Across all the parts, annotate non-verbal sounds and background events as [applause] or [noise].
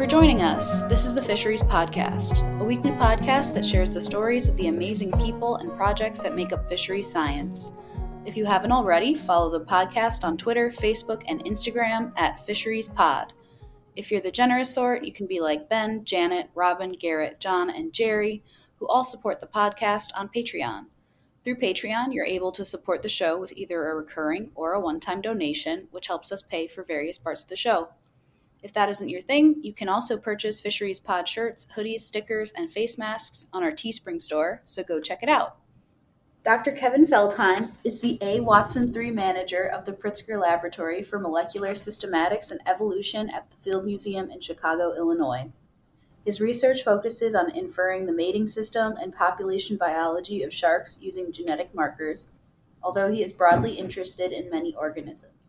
for joining us. This is the Fisheries Podcast, a weekly podcast that shares the stories of the amazing people and projects that make up fisheries science. If you haven't already, follow the podcast on Twitter, Facebook, and Instagram at Fisheries Pod. If you're the generous sort, you can be like Ben, Janet, Robin, Garrett, John, and Jerry, who all support the podcast on Patreon. Through Patreon, you're able to support the show with either a recurring or a one time donation, which helps us pay for various parts of the show. If that isn't your thing, you can also purchase Fisheries Pod shirts, hoodies, stickers, and face masks on our Teespring store, so go check it out. Dr. Kevin Feldheim is the A. Watson III manager of the Pritzker Laboratory for Molecular Systematics and Evolution at the Field Museum in Chicago, Illinois. His research focuses on inferring the mating system and population biology of sharks using genetic markers, although he is broadly interested in many organisms.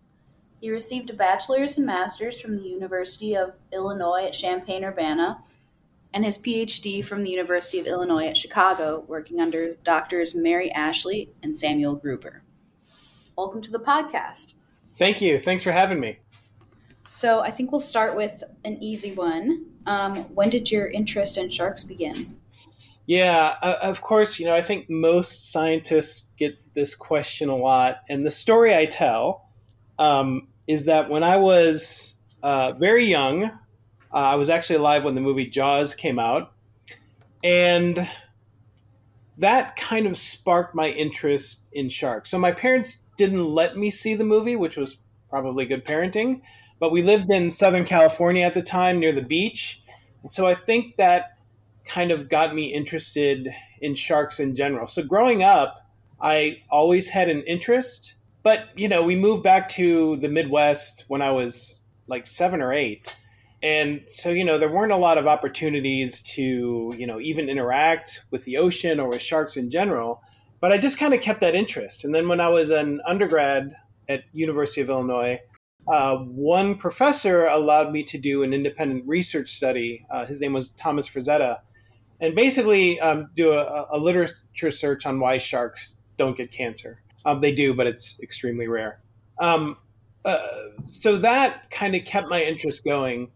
He received a bachelor's and master's from the University of Illinois at Champaign Urbana and his PhD from the University of Illinois at Chicago, working under doctors Mary Ashley and Samuel Gruber. Welcome to the podcast. Thank you. Thanks for having me. So, I think we'll start with an easy one. Um, when did your interest in sharks begin? Yeah, uh, of course, you know, I think most scientists get this question a lot. And the story I tell um, is that when I was uh, very young, uh, I was actually alive when the movie Jaws came out. And that kind of sparked my interest in sharks. So my parents didn't let me see the movie, which was probably good parenting. But we lived in Southern California at the time near the beach. And so I think that kind of got me interested in sharks in general. So growing up, I always had an interest but, you know, we moved back to the Midwest when I was like seven or eight. And so, you know, there weren't a lot of opportunities to, you know, even interact with the ocean or with sharks in general. But I just kind of kept that interest. And then when I was an undergrad at University of Illinois, uh, one professor allowed me to do an independent research study. Uh, his name was Thomas Frazzetta, and basically um, do a, a literature search on why sharks don't get cancer. Um, they do, but it's extremely rare. Um, uh, so that kind of kept my interest going.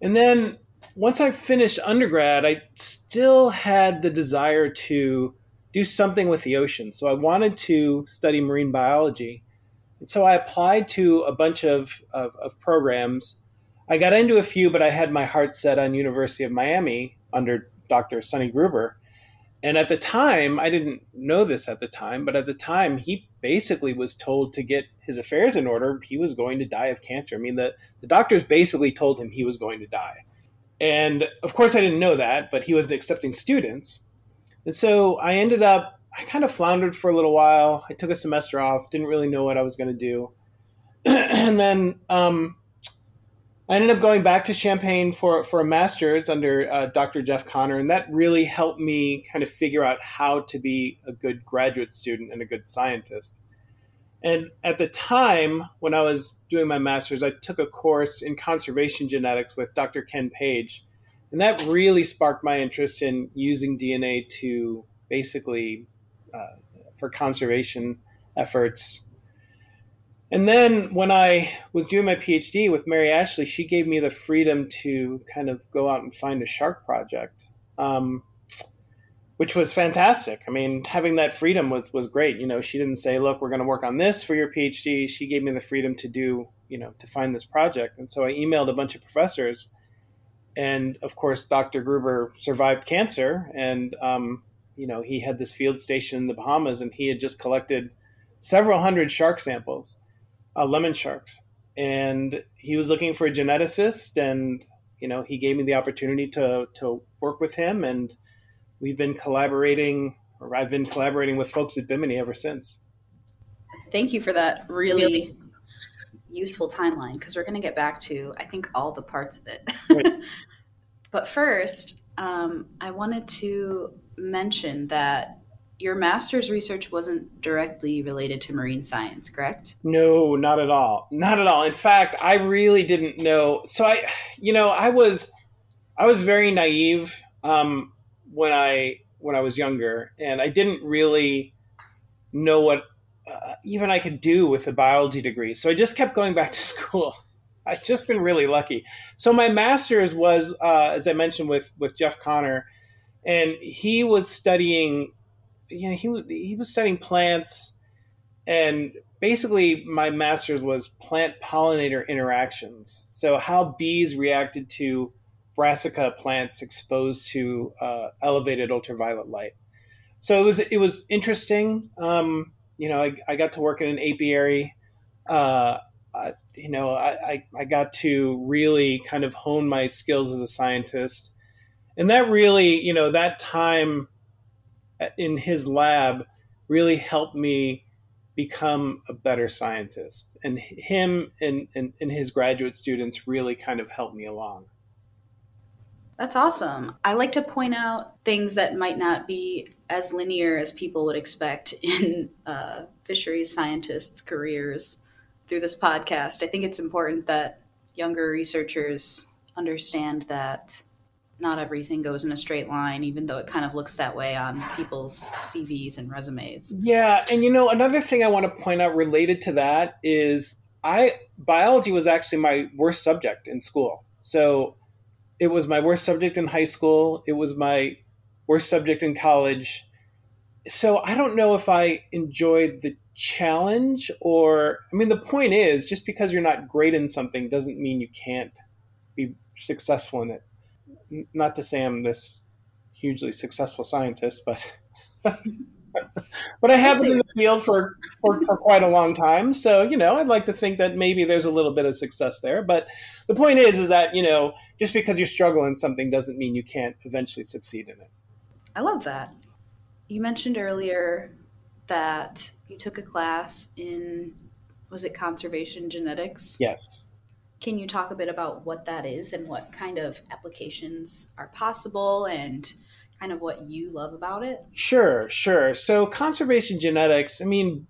And then once I finished undergrad, I still had the desire to do something with the ocean. So I wanted to study marine biology. And so I applied to a bunch of, of, of programs. I got into a few, but I had my heart set on University of Miami under Dr. Sonny Gruber. And at the time, I didn't know this at the time, but at the time, he basically was told to get his affairs in order. He was going to die of cancer. I mean, the, the doctors basically told him he was going to die. And of course, I didn't know that, but he wasn't accepting students. And so I ended up, I kind of floundered for a little while. I took a semester off, didn't really know what I was going to do. [clears throat] and then um, I ended up going back to Champaign for, for a master's under uh, Dr. Jeff Conner, and that really helped me kind of figure out how to be a good graduate student and a good scientist. And at the time when I was doing my master's, I took a course in conservation genetics with Dr. Ken Paige, and that really sparked my interest in using DNA to basically uh, for conservation efforts and then when I was doing my PhD with Mary Ashley, she gave me the freedom to kind of go out and find a shark project, um, which was fantastic. I mean, having that freedom was was great. You know, she didn't say, "Look, we're going to work on this for your PhD." She gave me the freedom to do, you know, to find this project. And so I emailed a bunch of professors, and of course, Dr. Gruber survived cancer, and um, you know, he had this field station in the Bahamas, and he had just collected several hundred shark samples uh, lemon sharks, and he was looking for a geneticist, and you know he gave me the opportunity to to work with him, and we've been collaborating, or I've been collaborating with folks at Bimini ever since. Thank you for that really, really? useful timeline because we're going to get back to I think all the parts of it. [laughs] but first, um, I wanted to mention that your master's research wasn't directly related to marine science, correct? No, not at all. Not at all. In fact, I really didn't know. So I, you know, I was, I was very naive um, when I when I was younger, and I didn't really know what uh, even I could do with a biology degree. So I just kept going back to [laughs] school. I've just been really lucky. So my master's was, uh, as I mentioned, with with Jeff Conner, and he was studying, you know, he he was studying plants, and basically my master's was plant pollinator interactions. So how bees reacted to brassica plants exposed to uh, elevated ultraviolet light. So it was it was interesting. Um, you know, I, I got to work in an apiary. Uh, you know, I, I got to really kind of hone my skills as a scientist. And that really, you know, that time in his lab really helped me become a better scientist. And him and, and, and his graduate students really kind of helped me along. That's awesome. I like to point out things that might not be as linear as people would expect [laughs] in uh, fisheries scientists' careers through this podcast. I think it's important that younger researchers understand that not everything goes in a straight line, even though it kind of looks that way on people's CVs and resumes. Yeah, and you know, another thing I want to point out related to that is I biology was actually my worst subject in school. So it was my worst subject in high school. It was my worst subject in college. So I don't know if I enjoyed the challenge or I mean the point is just because you're not great in something doesn't mean you can't be successful in it. Not to say I'm this hugely successful scientist, but [laughs] but I have been in the field for, for, for, quite a long time. So, you know, I'd like to think that maybe there's a little bit of success there. But the point is, is that, you know, just because you struggle in something doesn't mean you can't eventually succeed in it. I love that. You mentioned earlier that you took a class in, was it conservation genetics? Yes. Can you talk a bit about what that is and what kind of applications are possible and kind of what you love about it? Sure, sure. So, conservation genetics, I mean,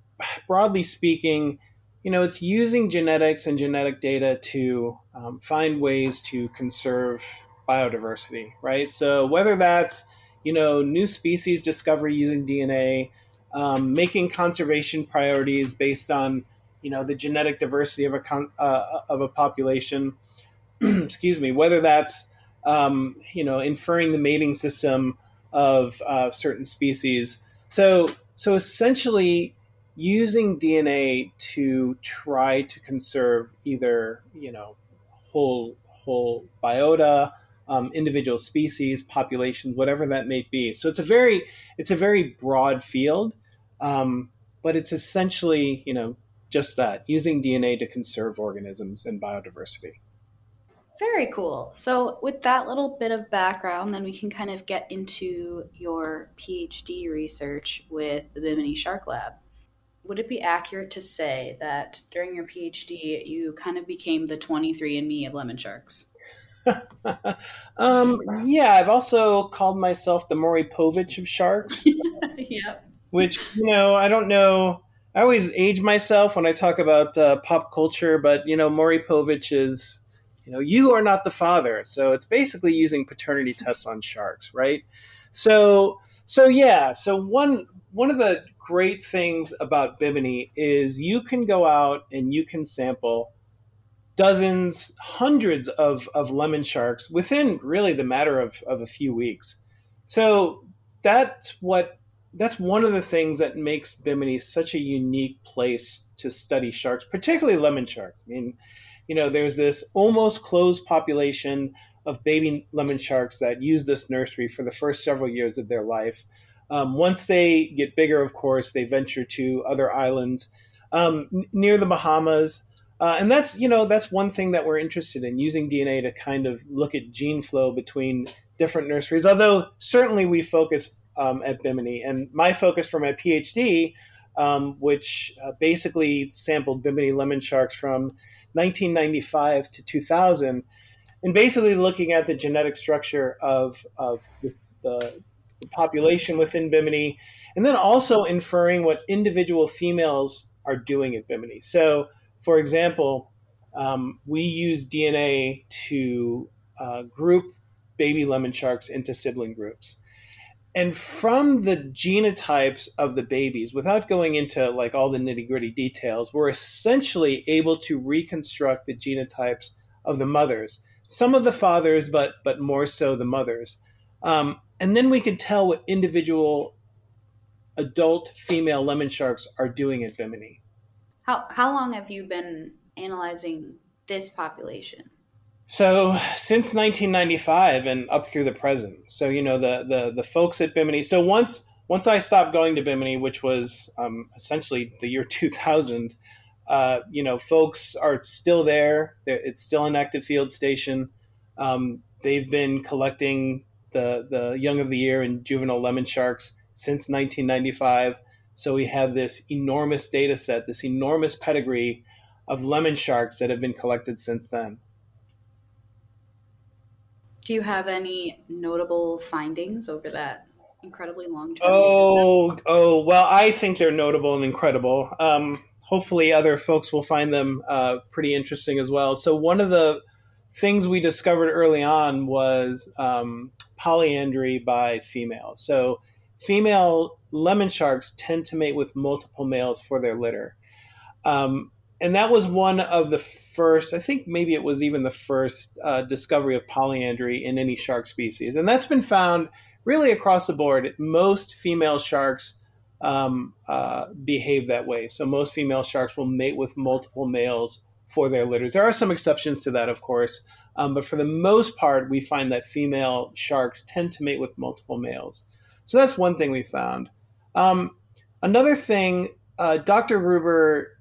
broadly speaking, you know, it's using genetics and genetic data to um, find ways to conserve biodiversity, right? So, whether that's, you know, new species discovery using DNA, um, making conservation priorities based on, you know, the genetic diversity of a, con- uh, of a population, [clears throat] excuse me, whether that's um, you know, inferring the mating system of uh, certain species. So, so essentially, using DNA to try to conserve either you know whole whole biota, um, individual species, populations, whatever that may be. So it's a very it's a very broad field, um, but it's essentially you know just that using DNA to conserve organisms and biodiversity. Very cool. So, with that little bit of background, then we can kind of get into your PhD research with the Bimini Shark Lab. Would it be accurate to say that during your PhD, you kind of became the 23andMe of lemon sharks? [laughs] um, yeah, I've also called myself the Maury Povich of sharks. [laughs] yep. Which, you know, I don't know. I always age myself when I talk about uh, pop culture, but, you know, Maury Povich is you know you are not the father. So it's basically using paternity tests on sharks right? So so yeah so one one of the great things about bimini is you can go out and you can sample dozens hundreds of, of lemon sharks within really the matter of, of a few weeks. So that's what that's one of the things that makes bimini such a unique place to study sharks particularly lemon sharks i mean you know, there's this almost closed population of baby lemon sharks that use this nursery for the first several years of their life. Um, once they get bigger, of course, they venture to other islands um, near the Bahamas. Uh, and that's you know that's one thing that we're interested in using DNA to kind of look at gene flow between different nurseries. Although certainly we focus um, at Bimini, and my focus for my PhD, um, which uh, basically sampled Bimini lemon sharks from 1995 to 2000, and basically looking at the genetic structure of, of the, the, population within Bimini, and then also inferring what individual females are doing at Bimini. So, for example, um, we use DNA to uh, group baby lemon sharks into sibling groups. And from the genotypes of the babies, without going into like all the nitty gritty details, we're essentially able to reconstruct the genotypes of the mothers. Some of the fathers, but but more so the mothers. Um, and then we can tell what individual adult female lemon sharks are doing at Bimini. How how long have you been analyzing this population? So since 1995 and up through the present. So you know the the the folks at Bimini. So once once I stopped going to Bimini, which was um, essentially the year [laughs] 2000, uh, you know, folks are still there. It's still an active field station. Um, they've been collecting the the young of the year and juvenile lemon sharks since 1995. So we have this enormous data set, this enormous pedigree of lemon sharks that have been collected since then. Do you have any notable findings over that incredibly long term? Oh, oh, well, I think they're notable and incredible. Um, hopefully, other folks will find them uh, pretty interesting as well. So, one of the things we discovered early on was um, polyandry by females. So, female lemon sharks tend to mate with multiple males for their litter. Um, and that was one of the first i think maybe it was even the first uh, discovery of polyandry in any shark species. And that's been found really across the board. Most female sharks um, uh, behave that way. So most female sharks will mate with multiple males for their litters. There are some exceptions to that of course um, but for the most part we find that female sharks tend to mate with multiple males. So that's one thing we found. Um, another thing uh, dr Gruber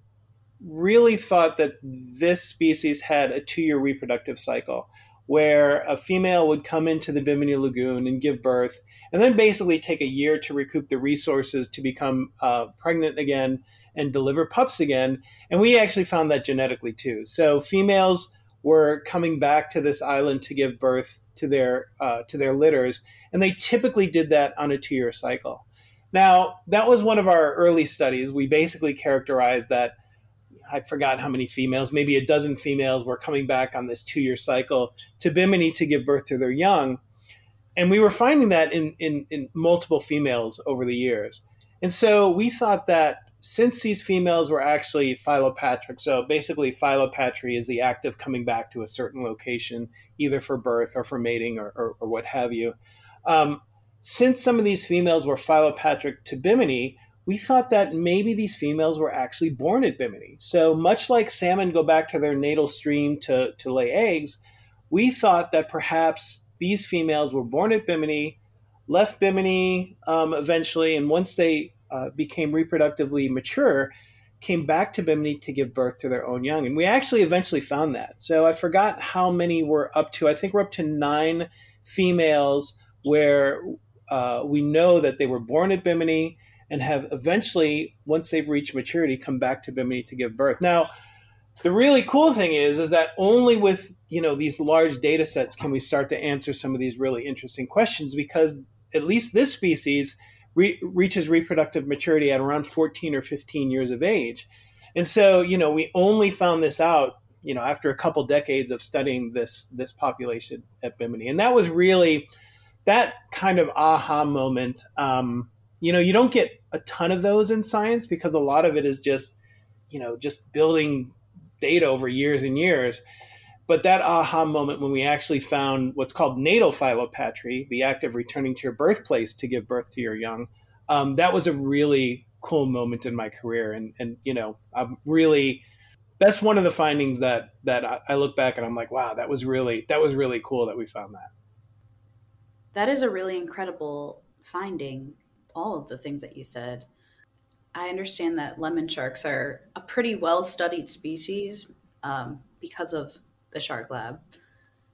really thought that this species had a two year reproductive cycle where a female would come into the Bimini Lagoon and give birth, and then basically take a year to recoup the resources to become uh, pregnant again and deliver pups again. And we actually found that genetically too. So females were coming back to this island to give birth to their uh, to their litters, and they typically did that on a two year cycle. Now that was one of our early studies. We basically characterized that I forgot how many females, maybe a dozen females were coming back on this two year cycle to Bimini to give birth to their young. And we were finding that in, in, in, multiple females over the years. And so we thought that since these females were actually philopatric, so basically philopatry is the act of coming back to a certain location, either for birth or for mating or, or, or what have you. Um, since some of these females were philopatric to Bimini, we thought that maybe these females were actually born at Bimini. So much like salmon go back to their natal stream to, to lay eggs, we thought that perhaps these females were born at Bimini, left Bimini um, eventually, and once they uh, became reproductively mature, came back to Bimini to give birth to their own young. And we actually eventually found that. So I forgot how many we're up to. I think we're up to nine females where uh, we know that they were born at Bimini and have eventually, once they've reached maturity, come back to Bimini to give birth. Now, the really cool thing is, is that only with you know these large data sets can we start to answer some of these really interesting questions because at least this species re- reaches reproductive maturity at around 14 or 15 years of age. And so, you know, we only found this out, you know, after a couple decades of studying this this population at Bimini, and that was really that kind of aha moment um, you know, you don't get a ton of those in science because a lot of it is just, you know, just building data over years and years. But that aha moment when we actually found what's called natal philopatry, the act of returning to your birthplace to give birth to your young, um, that was a really cool moment in my career. And, and you know, I'm really, that's one of the findings that, that I, I look back and I'm like, wow, that was really, that was really cool that we found that. That is a really incredible finding all of the things that you said. I understand that lemon sharks are a pretty well studied species um, because of the Shark Lab.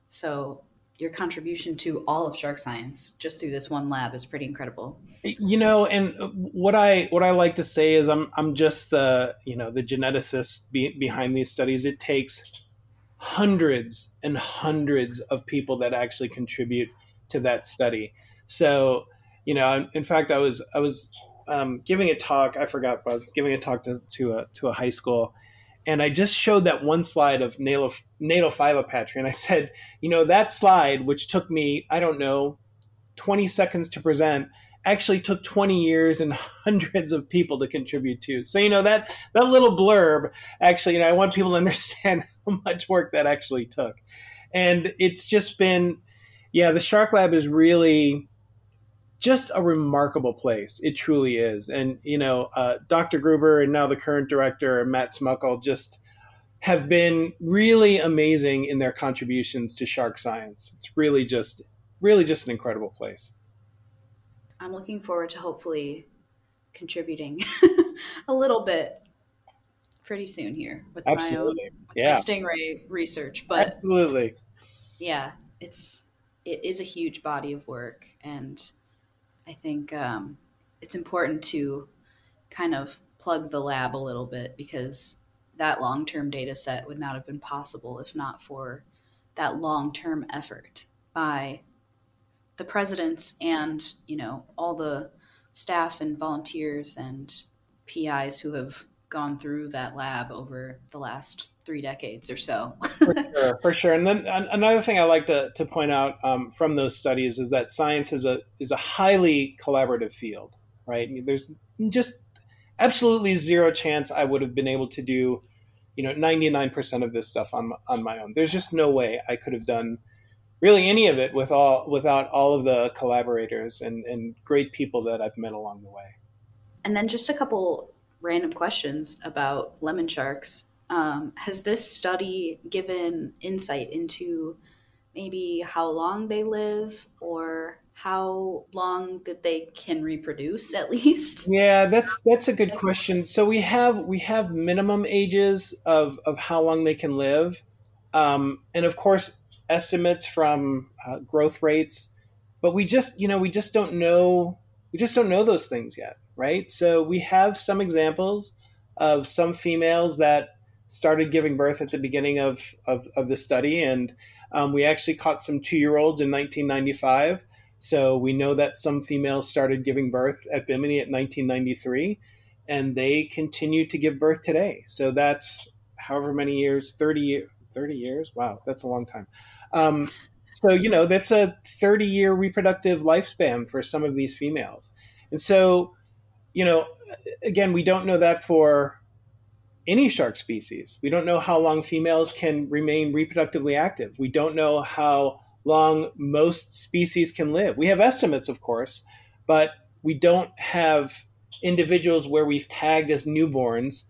So, your contribution to all of shark science just through this one lab is pretty incredible. You know, and what I what I like to say is I'm I'm just the you know the geneticist be, behind these studies. It takes hundreds and hundreds of people that actually contribute to that study. So you know, in fact, I was I was um, giving a talk. I forgot, but I was giving a talk to to a to a high school, and I just showed that one slide of natal natal philopatry, and I said, you know, that slide, which took me I don't know, twenty seconds to present, actually took 20 years and [laughs] hundreds of people to contribute to. So, you know, that, that little blurb actually, you know, I want people to understand [laughs] how much work that actually took. And it's just been, yeah, the Shark Lab is really just a remarkable place. It truly is. And, you know, uh, Dr. Gruber and now the current director, Matt Smukall, just have been really amazing in their contributions to shark science. It's really just, really just an incredible place. I'm looking forward to hopefully contributing [laughs] a little bit pretty soon here with Absolutely. my own with yeah. my stingray research. But Absolutely. Yeah, it's it is a huge body of work and I think um, it's important to kind of plug the lab a little bit because that long term data set would not have been possible if not for that long term effort by the presidents and you know all the staff and volunteers and PIs who have gone through that lab over the last three decades or so. for sure, for sure. And then another thing I like to, to point out um, from those studies is that science is a is a highly collaborative field, right? There's just absolutely zero chance I would have been able to do, you know, 99% of this stuff on on my own. There's just no way I could have done really any of it with all without all of the collaborators and, and great people that I've met along the way. And then just a couple random questions about lemon sharks um, has this study given insight into maybe how long they live or how long that they can reproduce at least? Yeah that's that's a good question. So we have we have minimum ages of of how long they can live. Um, and of course estimates from uh, growth rates but we just you know we just don't know we just don't know those things yet right? So we have some examples of some females that started giving birth at the beginning of, of, of the study. And um, we actually caught some two year olds in 1995. So we know that some females started giving birth at Bimini at 1993, and they continue to give birth today. So that's however many years 30, 30 years? Wow, that's a long time. Um, so, you know, that's a 30 year reproductive lifespan for some of these females. And so, you know, again, we don't know that for any shark species. We don't know how long females can remain reproductively active. We don't know how long most species can live. We have estimates, of course, but we don't have individuals where we've tagged as newborns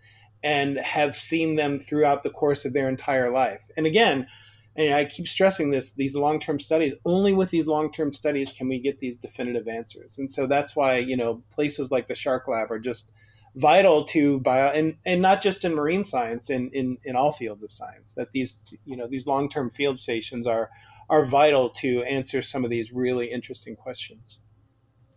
and have seen them throughout the course of their entire life. And again, and I keep stressing this, these long-term studies, only with these long-term studies can we get these definitive answers. And so that's why, you know, places like the Shark Lab are just vital to bio and, and not just in marine science in, in, in all fields of science that these you know these long-term field stations are are vital to answer some of these really interesting questions.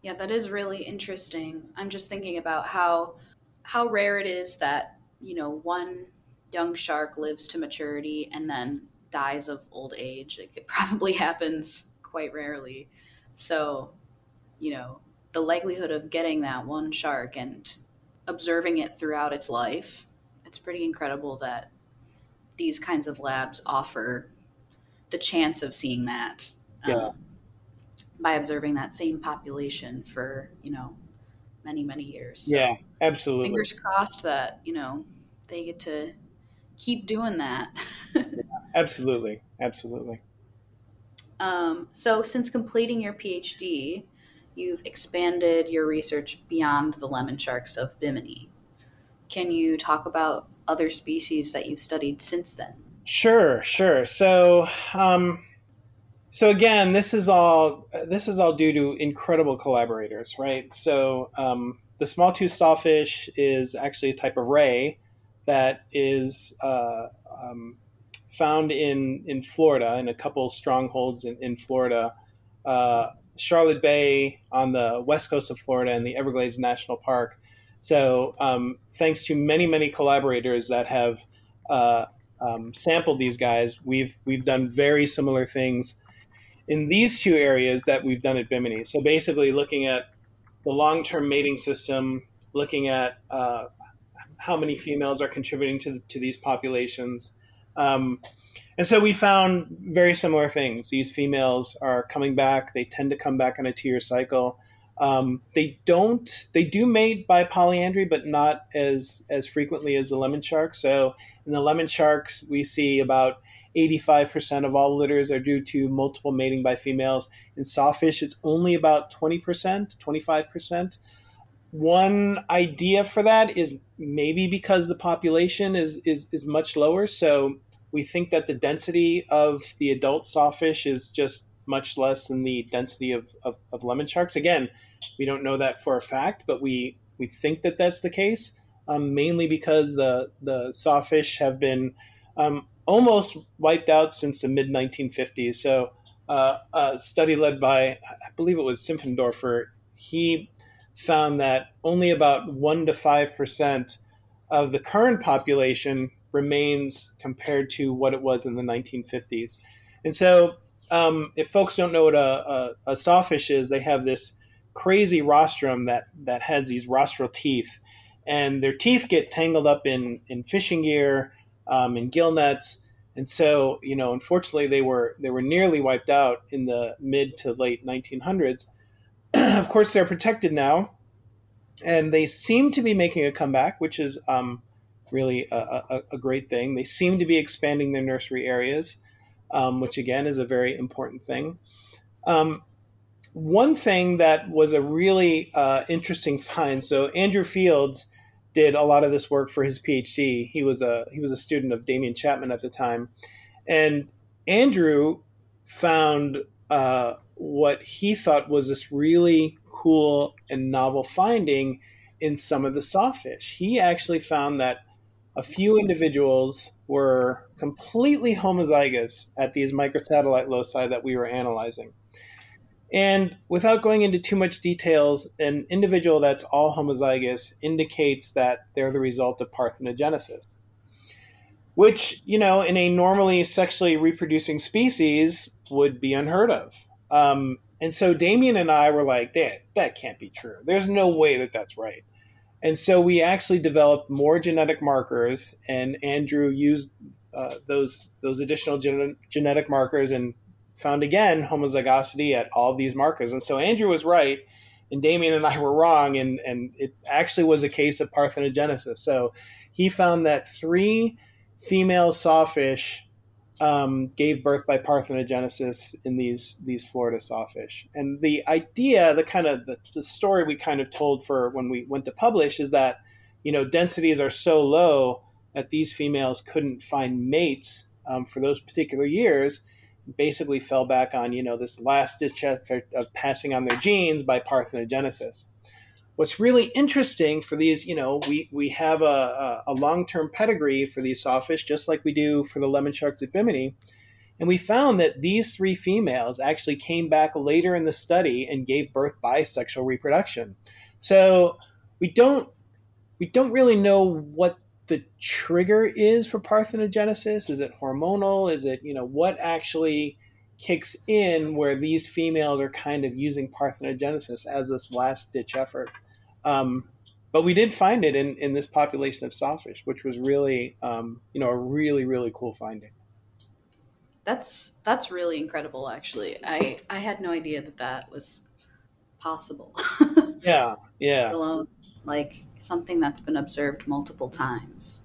Yeah that is really interesting. I'm just thinking about how how rare it is that you know one young shark lives to maturity and then dies of old age. It [laughs] probably happens quite rarely. So you know the likelihood of getting that one shark and observing it throughout its life, it's pretty incredible that these kinds of labs offer the chance of seeing that yeah. um, by observing that same population for you know many many years. So yeah, absolutely. Fingers crossed that you know they get to keep doing that. [laughs] yeah, absolutely, absolutely. Um, so, since completing your PhD, you've expanded your research beyond the lemon sharks of Bimini. Can you talk about other species that you've studied since then? Sure, sure. So, um, so again, this is all this is all due to incredible collaborators, right? So, um, the small tooth sawfish is actually a type of ray that is uh, um, found in in Florida in a couple strongholds in, in Florida. Uh, Charlotte Bay on the west coast of Florida and the Everglades National Park. So, um, thanks to many, many collaborators that have uh, um, sampled these guys, we've we've done very similar things in these two areas that we've done at Bimini. So, basically, looking at the long-term mating system, looking at uh, how many females are contributing to to these populations. Um, and so we found very similar things. These females are coming back. They tend to come back on a two year cycle. Um, they don't. They do mate by polyandry, but not as as frequently as the lemon shark. So in the lemon sharks, we see about 85% of all litters are due to multiple mating by females. In sawfish, it's only about 20%, 25%. One idea for that is maybe because the population is, is, is much lower. So we think that the density of the adult sawfish is just much less than the density of, of, of lemon sharks. Again, we don't know that for a fact, but we, we think that that's the case, um, mainly because the, the sawfish have been um, almost wiped out since the mid 1950s. So, uh, a study led by, I believe it was Simpfendorfer, he found that only about 1% to 5% of the current population remains compared to what it was in the 1950s. And so, um, if folks don't know what a, a, a, sawfish is, they have this crazy rostrum that, that has these rostral teeth. And their teeth get tangled up in, in fishing gear, um, and gill nets. And so, you know, unfortunately, they were they were nearly wiped out in the mid to late 1900s. [clears throat] of course, they're protected now, and they seem to be making a comeback, which is um, really a, a, a, great thing. They seem to be expanding their nursery areas, um, which again is a very important thing. Um, one thing that was a really uh, interesting find. So Andrew Fields did a lot of this work for his PhD. He was a he was a student of Demian Chapman at the time, and Andrew found uh, what he thought was this really cool and novel finding in some of the sawfish. He actually found that a few individuals were completely homozygous at these microsatellite loci that we were analyzing. And without going into too much details, an individual that's all homozygous indicates that they're the result of parthenogenesis, which, you know, in a normally sexually reproducing species would be unheard of. Um, and so Demian and I were like, that, that can't be true. There's no way that that's right. And so we actually developed more genetic markers, and Andrew used uh, those those additional gen- genetic markers and found again homozygosity at all these markers. And so Andrew was right, and Demian and I [laughs] were wrong, and, and it actually was a case of parthenogenesis. So he found that three female sawfish um, gave birth by parthenogenesis in these these Florida sawfish. And the idea, the kind of the, the story we kind of told for when we went to publish is that you know densities are so low that these females couldn't find mates um, for those particular years basically fell back on you know this last ditch effort of passing on their genes by parthenogenesis. What's really interesting for these, you know, we, we have a, a, long term pedigree for these sawfish, just like we do for the lemon sharks at Bimini. And we found that these three females actually came back later in the study and gave birth by sexual reproduction. So we don't we don't really know what the trigger is for parthenogenesis? Is it hormonal? Is it, you know, what actually kicks in where these females are kind of using parthenogenesis as this last ditch effort? Um, but we did find it in, in this population of sawfish, which was really, um, you know, a really, really cool finding. That's that's really incredible. Actually, I I had no idea that that was possible. [laughs] yeah, yeah. Alone like something that's been observed multiple times.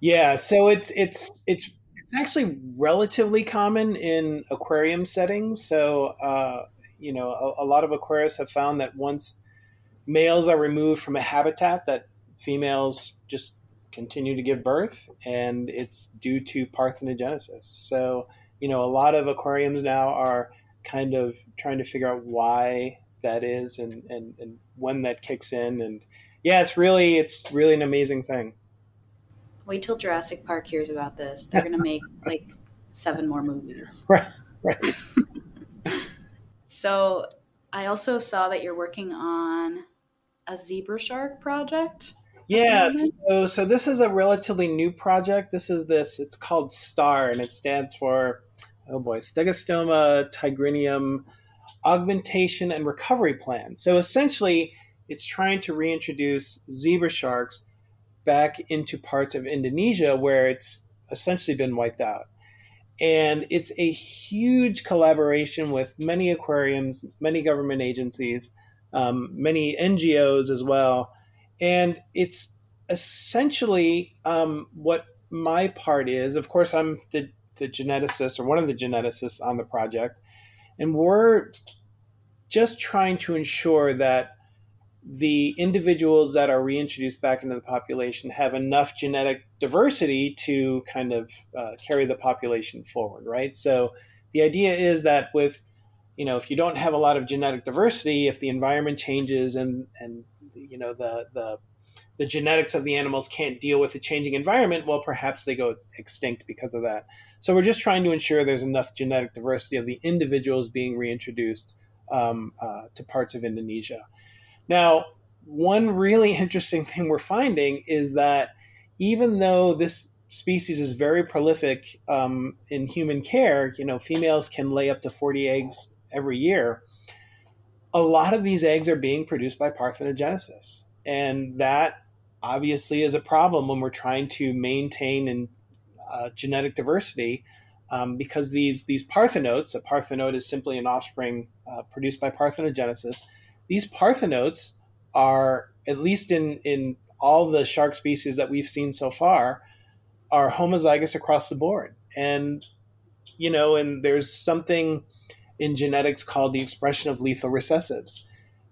Yeah, so it's it's it's it's actually relatively common in aquarium settings. So uh, you know, a, a lot of aquarists have found that once males are removed from a habitat, that females just continue to give birth, and it's due to parthenogenesis. So you know, a lot of aquariums now are kind of trying to figure out why that is and, and, and when that kicks in. And yeah, it's really, it's really an amazing thing. Wait till Jurassic Park hears about this. They're going to make like seven more movies. [laughs] Right. Right. [laughs] so I also saw that you're working on a zebra shark project. Yes. So, so this is a relatively new project. This is this. It's called STAR, and it stands for oh boy, Stegostoma tigrinum augmentation and recovery plan. So essentially, it's trying to reintroduce zebra sharks back into parts of Indonesia where it's essentially been wiped out. And it's a huge collaboration with many aquariums, many government agencies. Um, many NGOs as well. And it's essentially um, what my part is. Of course, I'm the, the geneticist or one of the geneticists on the project. And we're just trying to ensure that the individuals that are reintroduced back into the population have enough genetic diversity to kind of uh, carry the population forward, right? So the idea is that with, you know, if you don't have a lot of genetic diversity, if the environment changes and and you know the the the genetics of the animals can't deal with the changing environment, well, perhaps they go extinct because of that. So we're just trying to ensure there's enough genetic diversity of the individuals being reintroduced um, uh, to parts of Indonesia. Now, one really [laughs] interesting thing we're finding is that even though this species is very prolific um, in human care, you know, females can lay up to 40 eggs every year. A lot of these eggs are being produced by parthenogenesis. And that obviously is a problem when we're trying to maintain uh, genetic diversity um, because these these parthenotes, a parthenote is simply an offspring uh, produced by parthenogenesis. These parthenotes are, at least in in all the shark species that we've seen so far, are homozygous across the board. And you know, and there's something in genetics called the expression of lethal recessives,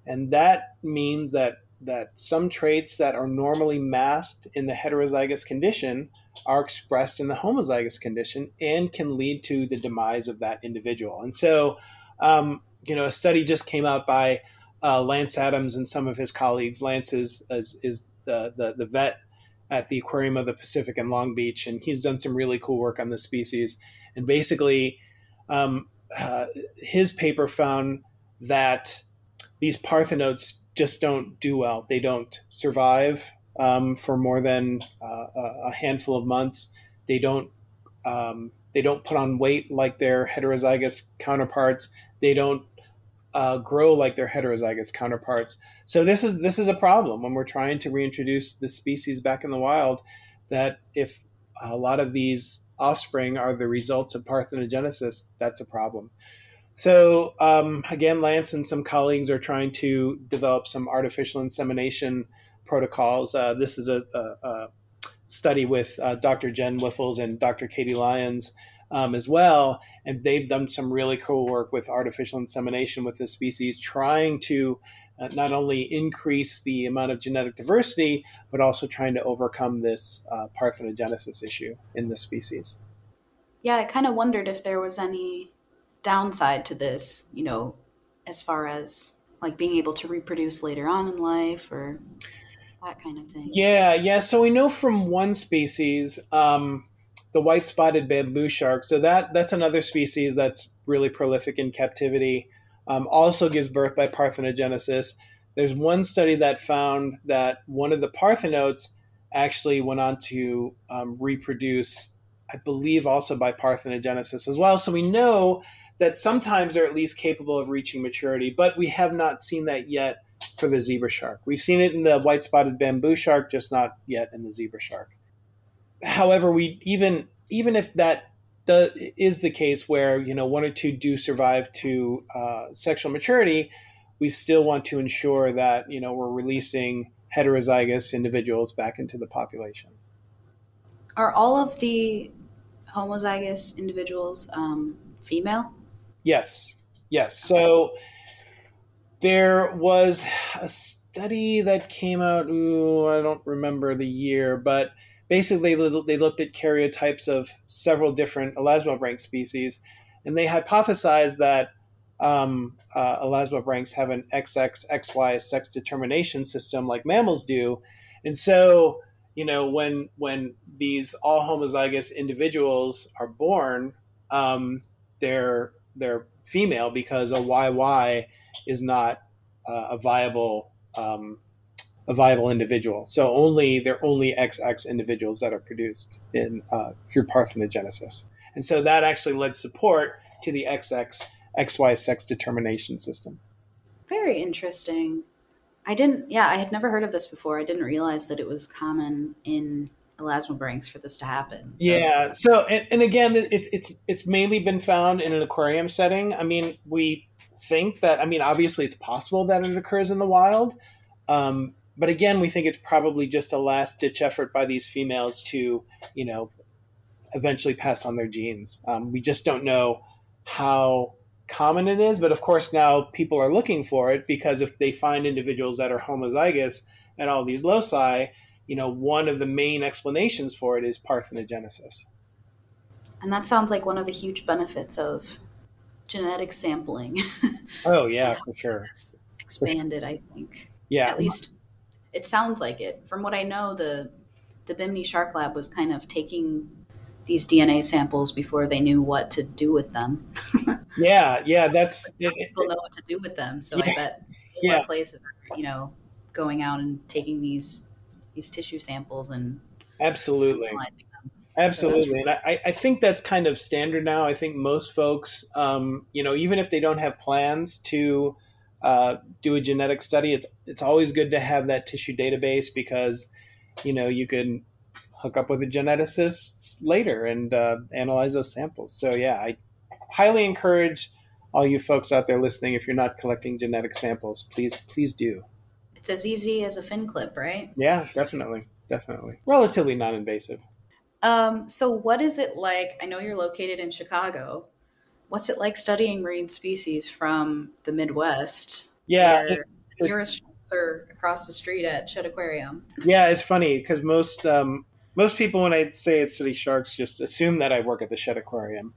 and that means that that some traits that are normally masked in the heterozygous condition are expressed in the homozygous condition and can lead to the demise of that individual. And so, um, you know, a study just came out by uh, Lance Adams and some of his colleagues. Lance is, is, is the, the, the, vet at the Aquarium of the Pacific in Long Beach, and he's done some really cool work on this species. And basically, um, uh, his paper found that these parthenotes just don't do well. They don't survive um, for more than uh, a handful of months. They don't um, they don't put on weight like their heterozygous counterparts. They don't uh, grow like their heterozygous counterparts. So this is this is a problem when we're trying to reintroduce the species back in the wild. That if a lot of these offspring are the results of parthenogenesis, that's a problem. So um, again, Lance and some colleagues are trying to develop some artificial insemination protocols. Uh, this is a, a, a study with uh, Dr. Jen Wyffels and Dr. Kady Lyons um, as well, and they've done some really cool work with artificial insemination with this species, trying to uh, not only increase the amount of genetic diversity, but also trying to overcome this uh, parthenogenesis issue in this species. Yeah, I kind of wondered if there was any downside to this, you know, as far as like being able to reproduce later on in life or that kind of thing. Yeah, yeah. So we know from one species, um, the white spotted bamboo shark. So that that's another species that's really prolific in captivity. Um, also gives birth by parthenogenesis. There's one study that found that one of the parthenotes actually went on to um, reproduce, I believe, also by parthenogenesis as well. So we know that sometimes they're at least capable of reaching maturity, but we have not seen that yet for the zebra shark. We've seen it in the white spotted bamboo shark, just not yet in the zebra shark. However, we even even if that does, is the case where you know one or two do survive to uh, sexual maturity, we still want to ensure that you know we're releasing heterozygous individuals back into the population. Are all of the homozygous individuals um, female? Yes, yes. So there was a study that came out. Ooh, I don't remember the year, but basically they looked at karyotypes of several different elasmobranch species, and they hypothesized that um, uh, elasmobranchs have an XX XY sex determination system like mammals do, and so you know when when these all homozygous individuals are born, um, they're they're female because a YY is not uh, a viable um, a viable individual. So only they're only XX individuals that are produced in uh, through parthenogenesis, and so that actually led support to the XX XY sex determination system. Very interesting. I didn't. Yeah, I had never heard of this before. I didn't realize that it was common in elasmobranchs for this to happen. So. Yeah. So, and, and again, it, it's it's mainly been found in an aquarium setting. I mean, we think that. I mean, obviously, it's possible that it occurs in the wild, um, but again, we think it's probably just a last ditch effort by these females to, you know, eventually pass on their genes. Um, we just don't know how common it is, but of course now people are looking for it because if they find individuals that are homozygous at all these loci, you know, one of the main explanations for it is parthenogenesis. And that sounds like one of the huge benefits of genetic sampling. [laughs] oh yeah, for sure. It's expanded, I think. Yeah. At least it sounds like it. From what I know, the the Bimini Shark Lab was kind of taking these DNA samples before they knew what to do with them. [laughs] yeah, yeah, that's it, people know what to do with them. So yeah, I bet [laughs] more yeah. places are, you know, going out and taking these these tissue samples and absolutely absolutely so and I, I think that's kind of standard now i think most folks um, you know even if they don't have plans to uh, do a genetic study it's it's always good to have that tissue database because you know you can hook up with a geneticist later and uh, analyze those samples so yeah i highly encourage all you folks out there listening if you're not collecting genetic samples please please do it's as easy as a fin clip, right? Yeah, definitely, definitely. Relatively non-invasive. Um, so, what is it like? I know you're located in Chicago. What's it like studying marine species from the Midwest? Yeah, it, nearest are across the street at Shedd Aquarium. Yeah, it's funny because most um, most people, when I say I study sharks, just assume that I work at the Shedd Aquarium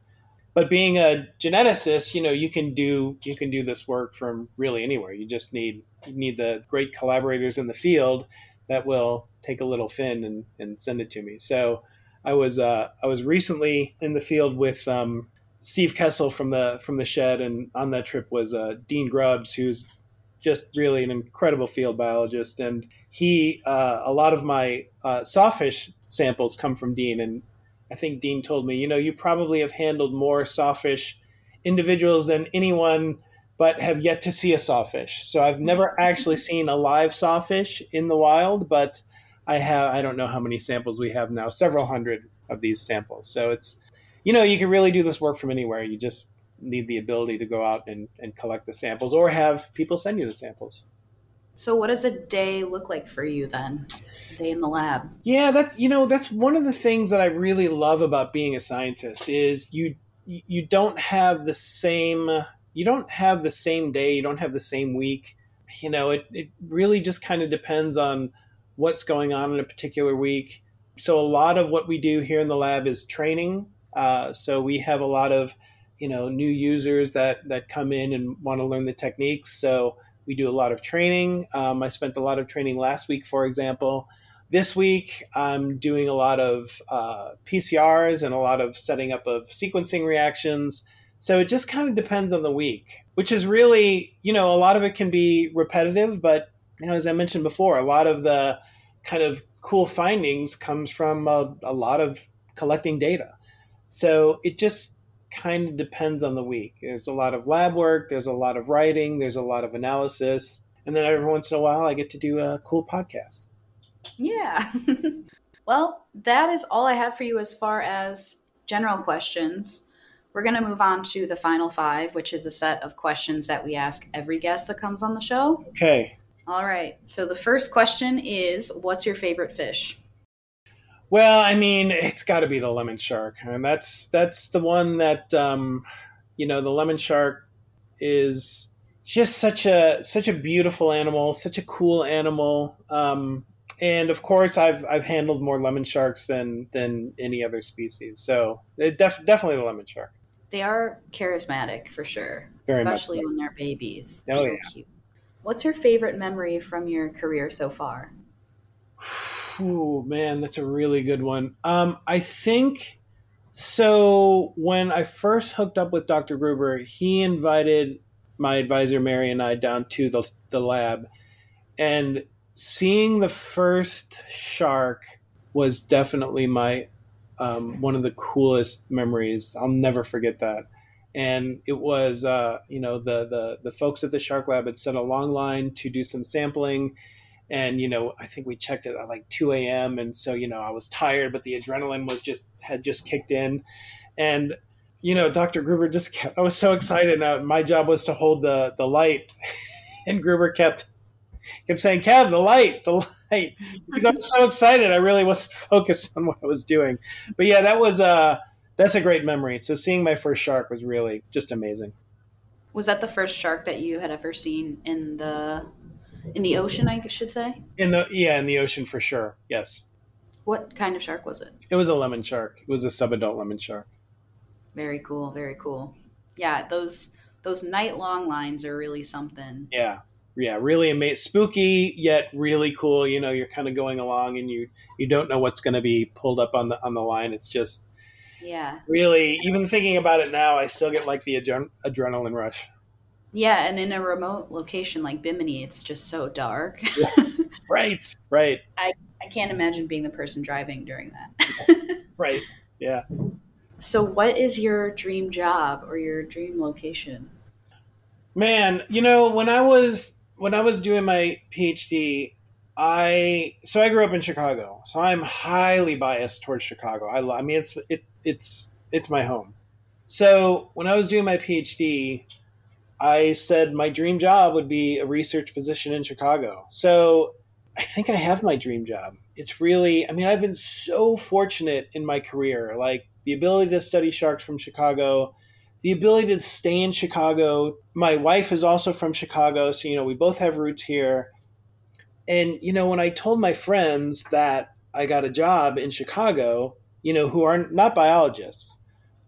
but being a geneticist, you know, you can do you can do this work from really anywhere. You just need you need the great collaborators in the field that will take a little fin and, and send it to me. So I was uh, I was recently in the field with um, Steve Kessel from the from the Shedd, and on that trip was uh, Dean Grubbs, who's just really an incredible field biologist. And he, uh, a lot of my uh, sawfish samples come from Dean, and I think Dean told me, you know, you probably have handled more sawfish individuals than anyone, but have yet to see a sawfish. So I've never [laughs] actually seen a live sawfish in the wild, but I have, I don't know how many samples we have now, several hundred of these samples. So it's, you know, you can really do this work from anywhere. You just need the ability to go out and, and collect the samples or have people send you the samples. So, what does a day look like for you then? A day in the lab? Yeah, that's you know that's one of the things that I really love about being a scientist is you you don't have the same you don't have the same day, you don't have the same week. You know, it it really just kind of depends on what's going on in a particular week. So, a lot of what we do here in the lab is training. Uh, so we have a lot of you know new users that that come in and want to learn the techniques. So we do a lot of training. Um, I spent a lot of training last week, for example. This week, I'm doing a lot of uh, PCRs and a lot of setting up of sequencing reactions. So it just kind of depends on the week, which is really, you know, a lot of it can be repetitive, but you know, as I mentioned before, a lot of the kind of cool findings comes from a, a lot of collecting data. So it just kind of depends on the week. There's a lot of lab work, there's a lot of writing, there's a lot of analysis, and then every once in a while I get to do a cool podcast. Yeah. [laughs] well, that is all I have for you as far as general questions. We're going to move on to the final five, which is a set of questions that we ask every guest that comes on the show. Okay. All right. So the first question is What's your favorite fish? Well, I mean, it's got to be the lemon shark, and that's that's the one that um, you know the lemon shark is just such a such a beautiful animal, such a cool animal. Um, and of course, I've I've handled more lemon sharks than than any other species. So def- definitely the lemon shark. They are charismatic for sure, Very especially so. when they're babies. Oh so yeah. Cute. What's your favorite memory from your career so far? Oh man, that's a really good one. Um, I think so. When I first hooked up with Dr. Gruber, he invited my advisor Mary and I down to the the lab, and seeing the first shark was definitely my um, one of the coolest memories. I'll never forget that. And it was, uh, you know, the, the the folks at the Shark Lab had sent a long line to do some sampling, and you know i think we checked it at like 2 a.m and so you know i was tired but the adrenaline was just had just kicked in and you know, Dr. Gruber just kept, I was so excited. My job was to hold the, the light. [laughs] And Gruber kept, kept saying, Kev, the light, the light. Because I was so excited. I really wasn't [laughs] focused on what I was doing. But yeah, that was, uh, that's a great memory. So seeing my first shark was really just amazing. Was that the first shark that you had ever seen in the in the ocean? I should say. In the yeah, in the ocean for sure. Yes. What kind of shark was it? It was a lemon shark. It was a subadult lemon shark. Very cool. Very cool. Yeah, those those night long lines are really something. Yeah, yeah, really amazing, spooky yet really cool. You know, you're kind of going along and you you don't know what's going to be pulled up on the on the line. It's just yeah, really. Even thinking about it now, I still get like the adren- adrenaline rush. Yeah, and in a remote location like Bimini, it's just so dark. Yeah. [laughs] right, right. I I can't imagine being the person driving during that. [laughs] right. Yeah. So, what is your dream job or your dream location? Man, you know, when I was when I was doing my PhD, I so I grew up in Chicago, so I'm highly biased towards Chicago. I, I mean, it's it it's it's my home. So when I was doing my PhD, I said my dream job would be a research position in Chicago. So I think I have my dream job. It's really, I mean, I've been so fortunate in my career. Like the ability to study sharks from Chicago, the ability to stay in Chicago. My wife is also from Chicago, so you know we both have roots here. And you know, when I told my friends that I got a job in Chicago, you know, who are not biologists,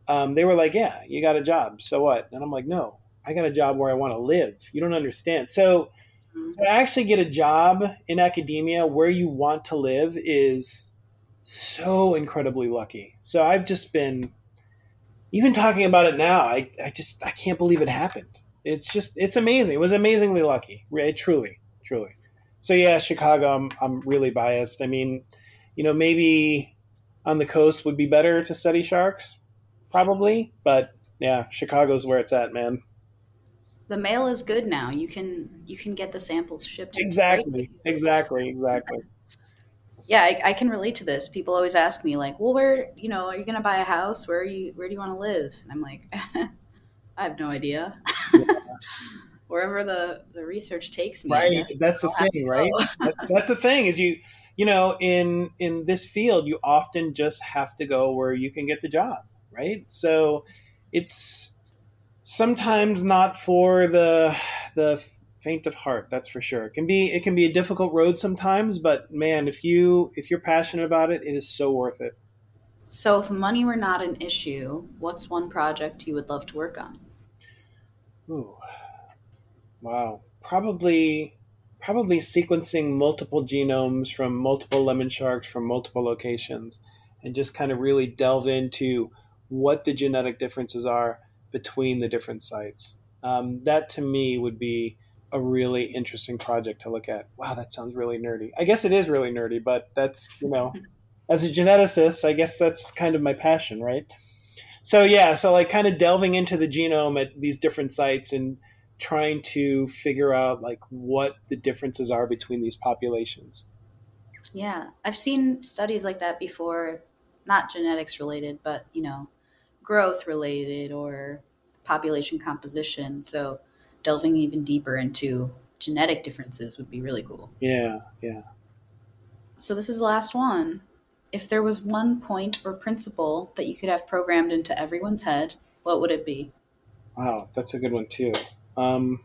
um, they were like, "Yeah, you got a job. So what?" And I'm like, "No, I got a job where I want to live. You don't understand." So, mm-hmm. so to actually get a job in academia where you want to live is so incredibly lucky. So I've just been even talking about it now, I, I just I can't believe it happened. It's just it's amazing. It was amazingly lucky, truly, truly. So yeah, Chicago. I'm I'm really biased. I mean, you know, maybe on the coast would be better to study sharks, probably, but yeah, Chicago's where it's at, man. The mail is good now. You can you can get the samples shipped. Exactly, exactly, exactly yeah, I, I, can relate to this. People always ask me like, well, where, you know, are you going to buy a house? Where are you, where do you want to live? And I'm like, [laughs] I have no idea. Yeah. [laughs] Wherever the, the research takes me. Right. That's the thing, right? [laughs] that's, that's the thing is you, you know, in, in this field, you often just have to go where you can get the job. Right. So it's sometimes not for the, the faint of heart that's for sure. It can be it can be a difficult road sometimes but man if you if you're passionate about it it is so worth it. So if money were not an issue what's one project you would love to work on? Ooh. wow. Probably probably sequencing multiple genomes from multiple lemon sharks from multiple locations and just kind of really delve into what the genetic differences are between the different sites um, that to me would be a really interesting project to look at. Wow, that sounds really nerdy. I guess it is really nerdy, but that's, you know, [laughs] as a geneticist, I guess that's kind of my passion, right? So, yeah, so like kind of delving into the genome at these different sites and trying to figure out like what the differences are between these populations. Yeah, I've seen studies like that before, not genetics related, but, you know, growth related or population composition. So, delving even deeper into genetic differences would be really cool. Yeah, yeah. So this is the last one. If there was one point or principle that you could have programmed into everyone's head, what would it be? Wow, that's a good one too. Um,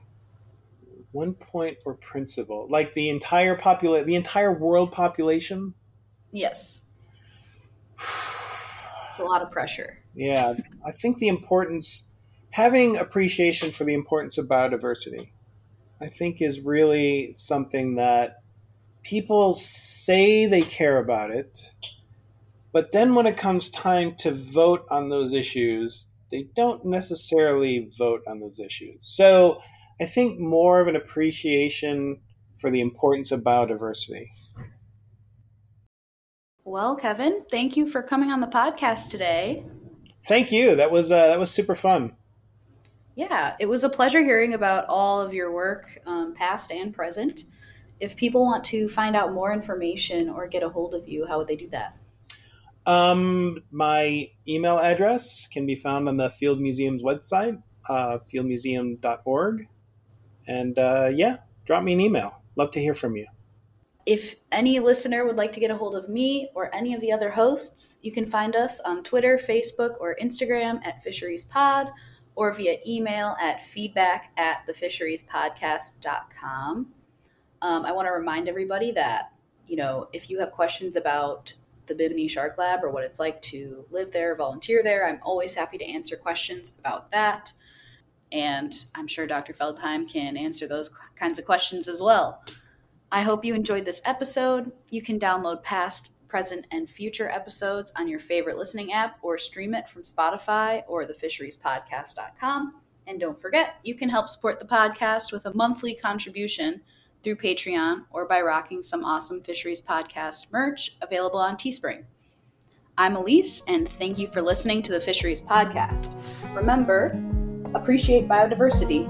one point or principle, like the entire population, the entire world population. Yes. [sighs] [sighs] [sighs] a lot of pressure. Yeah, I think the importance having appreciation for the importance of biodiversity, I think, is really something that people say they care about it, but then when it comes time to vote on those issues, they don't necessarily vote on those issues. So I think more of an appreciation for the importance of biodiversity. Well, Kevin, thank you for coming on the podcast today. Thank you. That was uh, that was super fun. Yeah, it was a pleasure hearing about all of your work, um, past and present. If people want to find out more information or get a hold of you, how would they do that? Um, my email address can be found on the Field Museum's website, uh, fieldmuseum.org. And uh, yeah, drop me an email. Love to hear from you. If any listener would like to get a hold of me or any of the other hosts, you can find us on Twitter, Facebook, or Instagram at Fisheries Pod or via email at feedback at thefisheriespodcast.com. Um, I want to remind everybody that, you know, if you have questions about the Bimini Shark Lab or what it's like to live there, volunteer there, I'm always happy to answer questions about that. And I'm sure Dr. Feldheim can answer those kinds of questions as well. I hope you enjoyed this episode. You can download past, present, and future episodes on your favorite listening app or stream it from Spotify or thefisheriespodcast.com. And don't forget, you can help support the podcast with a monthly contribution through Patreon or by rocking some awesome Fisheries Podcast merch available on Teespring. I'm Elise, and thank you for listening to the Fisheries Podcast. Remember, appreciate biodiversity